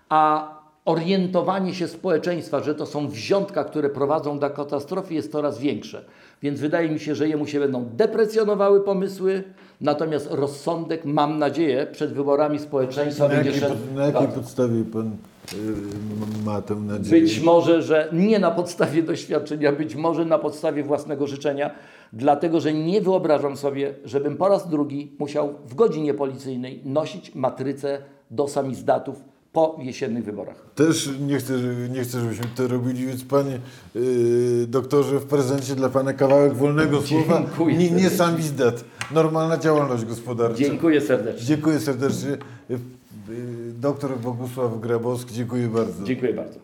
a orientowanie się społeczeństwa, że to są wziątka, które prowadzą do katastrofy, jest coraz większe. Więc wydaje mi się, że jemu się będą deprecjonowały pomysły, natomiast rozsądek, mam nadzieję, przed wyborami społeczeństwa Na będzie jakiej, szedł. na jakiej Tak. podstawie pan y, ma tę nadzieję? Być może, że nie na podstawie doświadczenia, być może na podstawie własnego życzenia, dlatego że nie wyobrażam sobie, żebym po raz drugi musiał w godzinie policyjnej nosić matrycę do samizdatów po jesiennych wyborach. Też nie chcę, nie chcę, żebyśmy to robili, więc panie y, doktorze, w prezencie dla pana kawałek wolnego [LAUGHS] słowa. Dziękuję Nie, nie serdecznie. sam wizdat. Normalna działalność gospodarcza. Dziękuję serdecznie. Dziękuję serdecznie. Y, y, Doktor Bogusław Grabowski, dziękuję bardzo. Dziękuję bardzo.